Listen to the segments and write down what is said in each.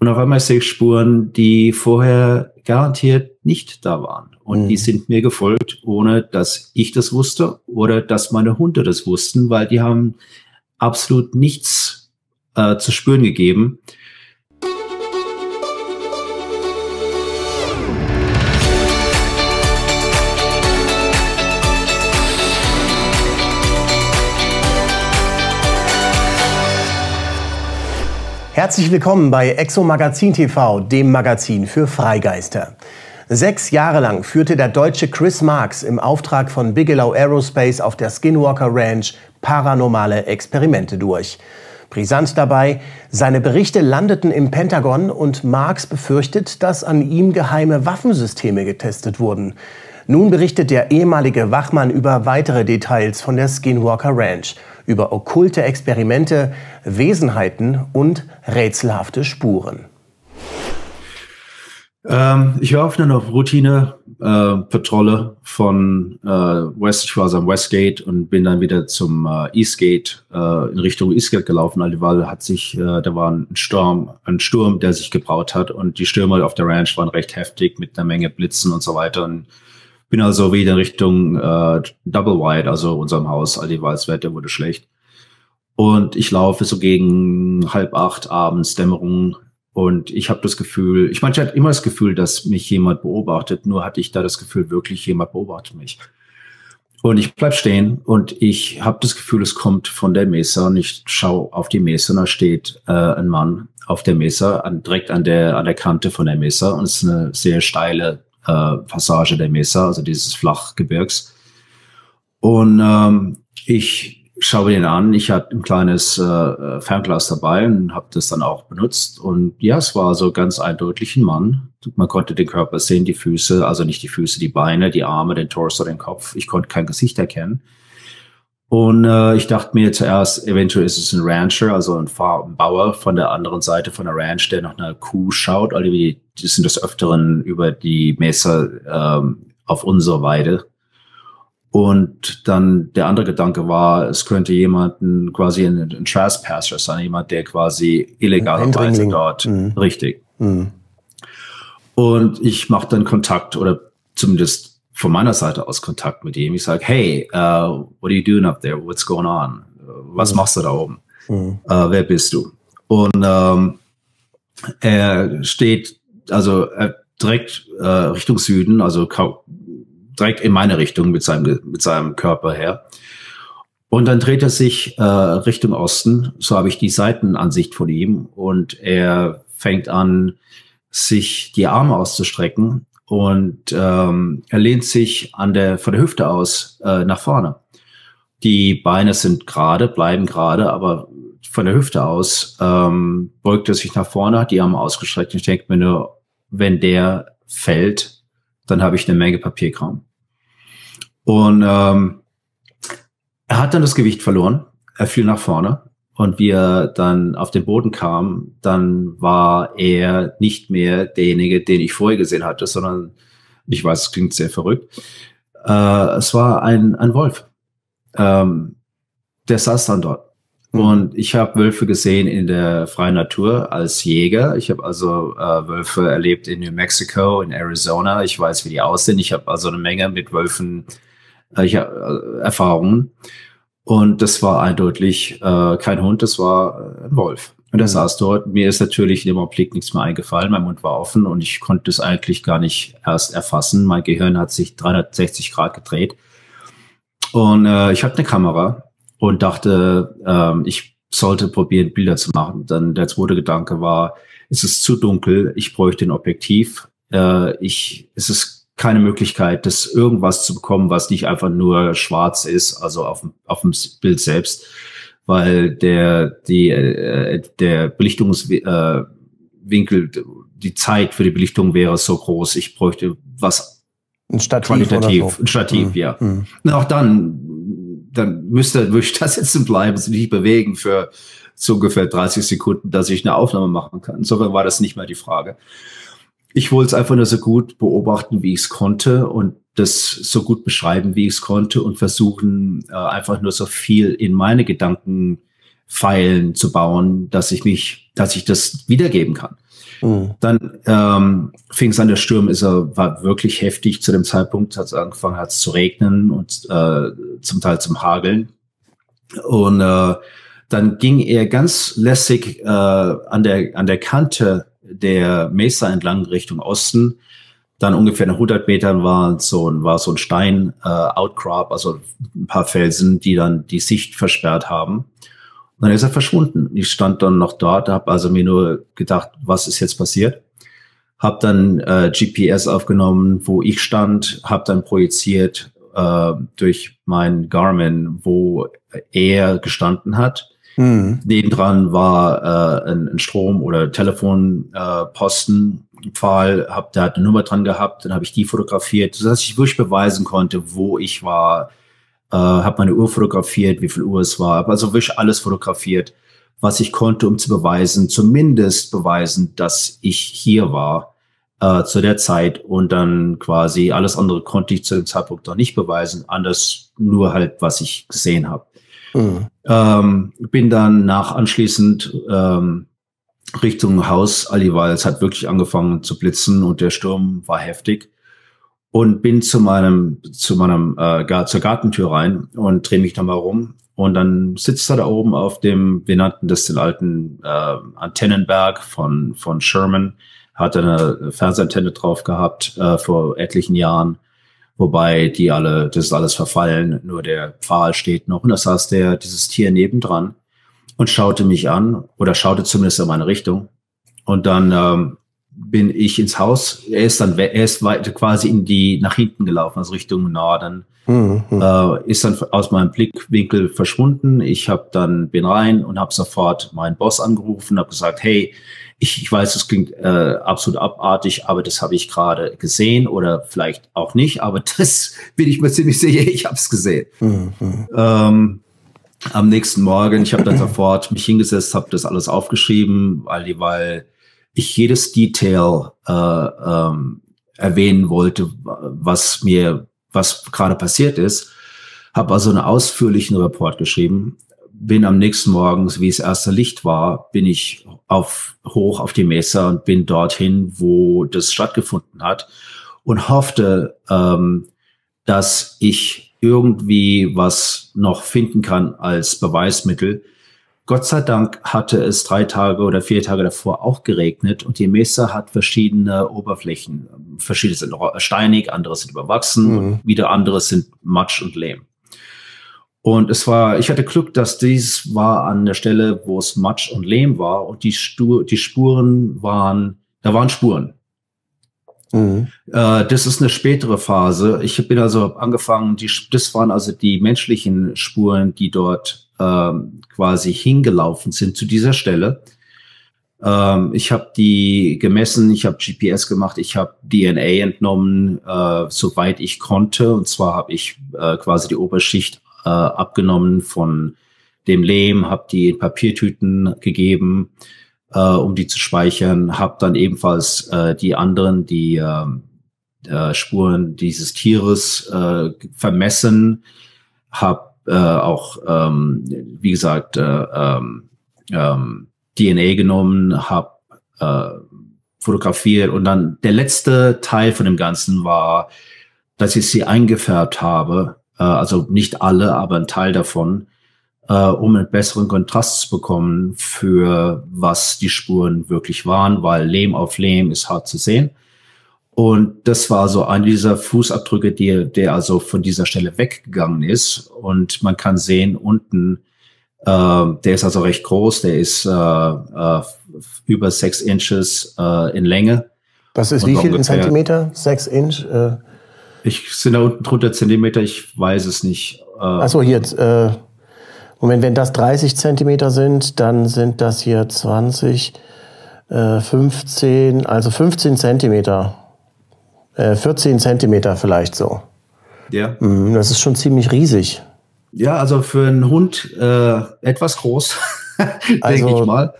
Und auf einmal sehe ich Spuren, die vorher garantiert nicht da waren. Und mhm. die sind mir gefolgt, ohne dass ich das wusste oder dass meine Hunde das wussten, weil die haben absolut nichts äh, zu spüren gegeben. Herzlich willkommen bei Exo Magazin TV, dem Magazin für Freigeister. Sechs Jahre lang führte der deutsche Chris Marks im Auftrag von Bigelow Aerospace auf der Skinwalker Ranch paranormale Experimente durch. Brisant dabei, seine Berichte landeten im Pentagon und Marks befürchtet, dass an ihm geheime Waffensysteme getestet wurden. Nun berichtet der ehemalige Wachmann über weitere Details von der Skinwalker Ranch über okkulte Experimente, Wesenheiten und rätselhafte Spuren. Ähm, ich war auf einer Routine äh, von äh, West, ich war also am Westgate und bin dann wieder zum äh, Eastgate äh, in Richtung Eastgate gelaufen, weil hat sich, äh, da war ein Sturm, ein Sturm, der sich gebraut hat und die Stürme auf der Ranch waren recht heftig mit einer Menge Blitzen und so weiter und bin also wieder in Richtung äh, Double Wide, also unserem Haus, all die Wetter wurde schlecht. Und ich laufe so gegen halb acht abends, Dämmerung. Und ich habe das Gefühl, ich meine, ich hatte immer das Gefühl, dass mich jemand beobachtet, nur hatte ich da das Gefühl, wirklich jemand beobachtet mich. Und ich bleib stehen und ich habe das Gefühl, es kommt von der Mesa und ich schaue auf die Mesa und da steht äh, ein Mann auf der Mesa, an, direkt an der, an der Kante von der Mesa und es ist eine sehr steile äh, Passage der Mesa, also dieses Flachgebirgs. Und ähm, ich schaue ihn an. Ich hatte ein kleines äh, Fernglas dabei und habe das dann auch benutzt. Und ja, es war so ganz eindeutig ein Mann. Man konnte den Körper sehen, die Füße, also nicht die Füße, die Beine, die Arme, den Torso, den Kopf. Ich konnte kein Gesicht erkennen. Und äh, ich dachte mir zuerst, eventuell ist es ein Rancher, also ein, Fahr ein Bauer von der anderen Seite von der Ranch, der nach einer Kuh schaut. Also die, die sind des Öfteren über die Messer ähm, auf unsere Weide. Und dann der andere Gedanke war, es könnte jemanden quasi ein, ein Trespasser sein, jemand, der quasi illegalerweise dort mhm. richtig. Mhm. Und ich mache dann Kontakt oder zumindest von meiner Seite aus Kontakt mit ihm. Ich sage, hey, uh, what are you doing up there? What's going on? Was mhm. machst du da oben? Mhm. Uh, wer bist du? Und ähm, er steht also er direkt äh, Richtung Süden, also direkt in meine Richtung mit seinem, mit seinem Körper her. Und dann dreht er sich äh, Richtung Osten. So habe ich die Seitenansicht von ihm. Und er fängt an, sich die Arme auszustrecken und ähm, er lehnt sich an der, von der Hüfte aus äh, nach vorne. Die Beine sind gerade, bleiben gerade, aber von der Hüfte aus ähm, beugt er sich nach vorne, hat die Arme ausgestreckt. Ich denke mir nur, wenn der fällt, dann habe ich eine Menge Papierkram. Und ähm, er hat dann das Gewicht verloren. Er fiel nach vorne und wie er dann auf den Boden kam, dann war er nicht mehr derjenige, den ich vorher gesehen hatte, sondern ich weiß, es klingt sehr verrückt. Äh, es war ein, ein Wolf. Ähm, der saß dann dort. Mhm. Und ich habe Wölfe gesehen in der freien Natur als Jäger. Ich habe also äh, Wölfe erlebt in New Mexico, in Arizona. Ich weiß, wie die aussehen. Ich habe also eine Menge mit Wölfen äh, ich, äh, Erfahrungen. Und das war eindeutig äh, kein Hund, das war äh, ein Wolf. Und er mhm. saß dort. Mir ist natürlich in dem Augenblick nichts mehr eingefallen. Mein Mund war offen und ich konnte es eigentlich gar nicht erst erfassen. Mein Gehirn hat sich 360 Grad gedreht. Und äh, ich hatte eine Kamera und dachte, ähm, ich sollte probieren, Bilder zu machen. Dann der zweite Gedanke war, es ist zu dunkel, ich bräuchte ein Objektiv. Äh, ich, es ist keine Möglichkeit, das irgendwas zu bekommen, was nicht einfach nur schwarz ist, also auf dem, auf dem Bild selbst, weil der, die, äh, der Belichtungswinkel, äh, die Zeit für die Belichtung wäre so groß, ich bräuchte was ein Stativ qualitativ, so. ein Stativ, mhm. ja. Mhm. Und auch dann, dann müsste, würde ich da sitzen bleiben, sich nicht bewegen für so ungefähr 30 Sekunden, dass ich eine Aufnahme machen kann. Insofern war das nicht mehr die Frage ich wollte es einfach nur so gut beobachten, wie ich es konnte und das so gut beschreiben, wie ich es konnte und versuchen äh, einfach nur so viel in meine Gedankenpfeilen zu bauen, dass ich mich, dass ich das wiedergeben kann. Mhm. Dann ähm, fing es an, der Sturm ist er, war wirklich heftig zu dem Zeitpunkt, hat es angefangen hat zu regnen und äh, zum Teil zum Hageln. Und äh, dann ging er ganz lässig äh, an, der, an der Kante der Mesa entlang Richtung Osten. Dann ungefähr nach 100 Metern war so ein, war so ein Stein, äh, Outcrop, also ein paar Felsen, die dann die Sicht versperrt haben. Und dann ist er verschwunden. Ich stand dann noch dort, habe also mir nur gedacht, was ist jetzt passiert? Hab dann äh, GPS aufgenommen, wo ich stand, habe dann projiziert äh, durch mein Garmin, wo er gestanden hat. Mhm. Nebendran war äh, ein, ein Strom- oder Telefonposten. Äh, Pfahl, da eine Nummer dran gehabt, dann habe ich die fotografiert, sodass ich wirklich beweisen konnte, wo ich war, äh, habe meine Uhr fotografiert, wie viel Uhr es war, habe also wirklich alles fotografiert, was ich konnte, um zu beweisen, zumindest beweisen, dass ich hier war äh, zu der Zeit und dann quasi alles andere konnte ich zu dem Zeitpunkt noch nicht beweisen, anders nur halt, was ich gesehen habe. Mhm. Ähm, bin dann nach anschließend ähm, Richtung Haus Ali, weil es hat wirklich angefangen zu blitzen und der Sturm war heftig und bin zu meinem zu meinem äh, zur Gartentür rein und drehe mich nochmal rum und dann sitzt er da oben auf dem wir nannten das den alten äh, Antennenberg von von Sherman hat eine Fernsehantenne drauf gehabt äh, vor etlichen Jahren wobei die alle das ist alles verfallen nur der Pfahl steht noch. Und da saß der dieses Tier nebendran und schaute mich an oder schaute zumindest in meine Richtung. Und dann ähm, bin ich ins Haus. Er ist dann, er ist weiter quasi in die, nach hinten gelaufen, also Richtung Norden. Mhm. Äh, ist dann aus meinem Blickwinkel verschwunden. Ich habe dann, bin rein und habe sofort meinen Boss angerufen, habe gesagt, hey, ich, ich weiß, es klingt äh, absolut abartig, aber das habe ich gerade gesehen oder vielleicht auch nicht, aber das bin ich mir ziemlich sicher, ich habe es gesehen. Mhm. Ähm, am nächsten Morgen, ich habe dann sofort mich hingesetzt, habe das alles aufgeschrieben, weil, weil ich jedes Detail äh, ähm, erwähnen wollte, was mir, was gerade passiert ist. Habe also einen ausführlichen Report geschrieben. Bin am nächsten Morgen, wie es erste Licht war, bin ich auf, hoch auf die Messe und bin dorthin, wo das stattgefunden hat und hoffte, ähm, dass ich irgendwie was noch finden kann als Beweismittel, Gott sei Dank hatte es drei Tage oder vier Tage davor auch geregnet und die Mesa hat verschiedene Oberflächen. Verschiedene sind steinig, andere sind überwachsen, mhm. wieder andere sind Matsch und Lehm. Und es war, ich hatte Glück, dass dies war an der Stelle, wo es Matsch und Lehm war und die, Stu die Spuren waren, da waren Spuren. Mhm. Äh, das ist eine spätere Phase. Ich bin also angefangen, die, das waren also die menschlichen Spuren, die dort ähm, quasi hingelaufen sind zu dieser Stelle. Ähm, ich habe die gemessen, ich habe GPS gemacht, ich habe DNA entnommen, äh, soweit ich konnte. Und zwar habe ich äh, quasi die Oberschicht äh, abgenommen von dem Lehm, habe die in Papiertüten gegeben, äh, um die zu speichern, habe dann ebenfalls äh, die anderen, die äh, äh, Spuren dieses Tieres äh, vermessen, habe äh, auch, ähm, wie gesagt, äh, ähm, ähm DNA genommen, habe äh, fotografiert und dann der letzte Teil von dem Ganzen war, dass ich sie eingefärbt habe, äh, also nicht alle, aber ein Teil davon, äh, um einen besseren Kontrast zu bekommen für was die Spuren wirklich waren, weil Lehm auf Lehm ist hart zu sehen. Und das war so ein dieser Fußabdrücke, die, der also von dieser Stelle weggegangen ist. Und man kann sehen, unten, äh, der ist also recht groß, der ist äh, äh, über sechs Inches äh, in Länge. Das ist wie viel in Zentimeter? Sechs Inch? Äh. Ich sind da unten drunter Zentimeter, ich weiß es nicht. Äh, Achso, hier, äh, Moment, wenn das 30 Zentimeter sind, dann sind das hier 20, äh, 15, also 15 Zentimeter. 14 äh, Zentimeter vielleicht so. Ja. Mhm, das ist schon ziemlich riesig. Ja, also für einen Hund äh, etwas groß, denke also, ich mal.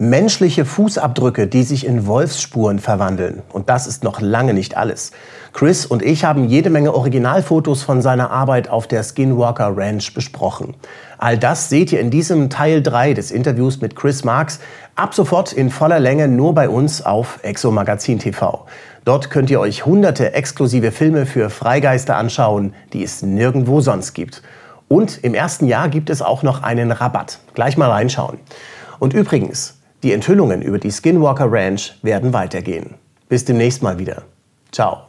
Menschliche Fußabdrücke, die sich in Wolfsspuren verwandeln. Und das ist noch lange nicht alles. Chris und ich haben jede Menge Originalfotos von seiner Arbeit auf der Skinwalker Ranch besprochen. All das seht ihr in diesem Teil 3 des Interviews mit Chris Marks ab sofort in voller Länge nur bei uns auf Exo Magazin TV. Dort könnt ihr euch hunderte exklusive Filme für Freigeister anschauen, die es nirgendwo sonst gibt. Und im ersten Jahr gibt es auch noch einen Rabatt. Gleich mal reinschauen. Und übrigens, die Enthüllungen über die Skinwalker Ranch werden weitergehen. Bis demnächst mal wieder. Ciao.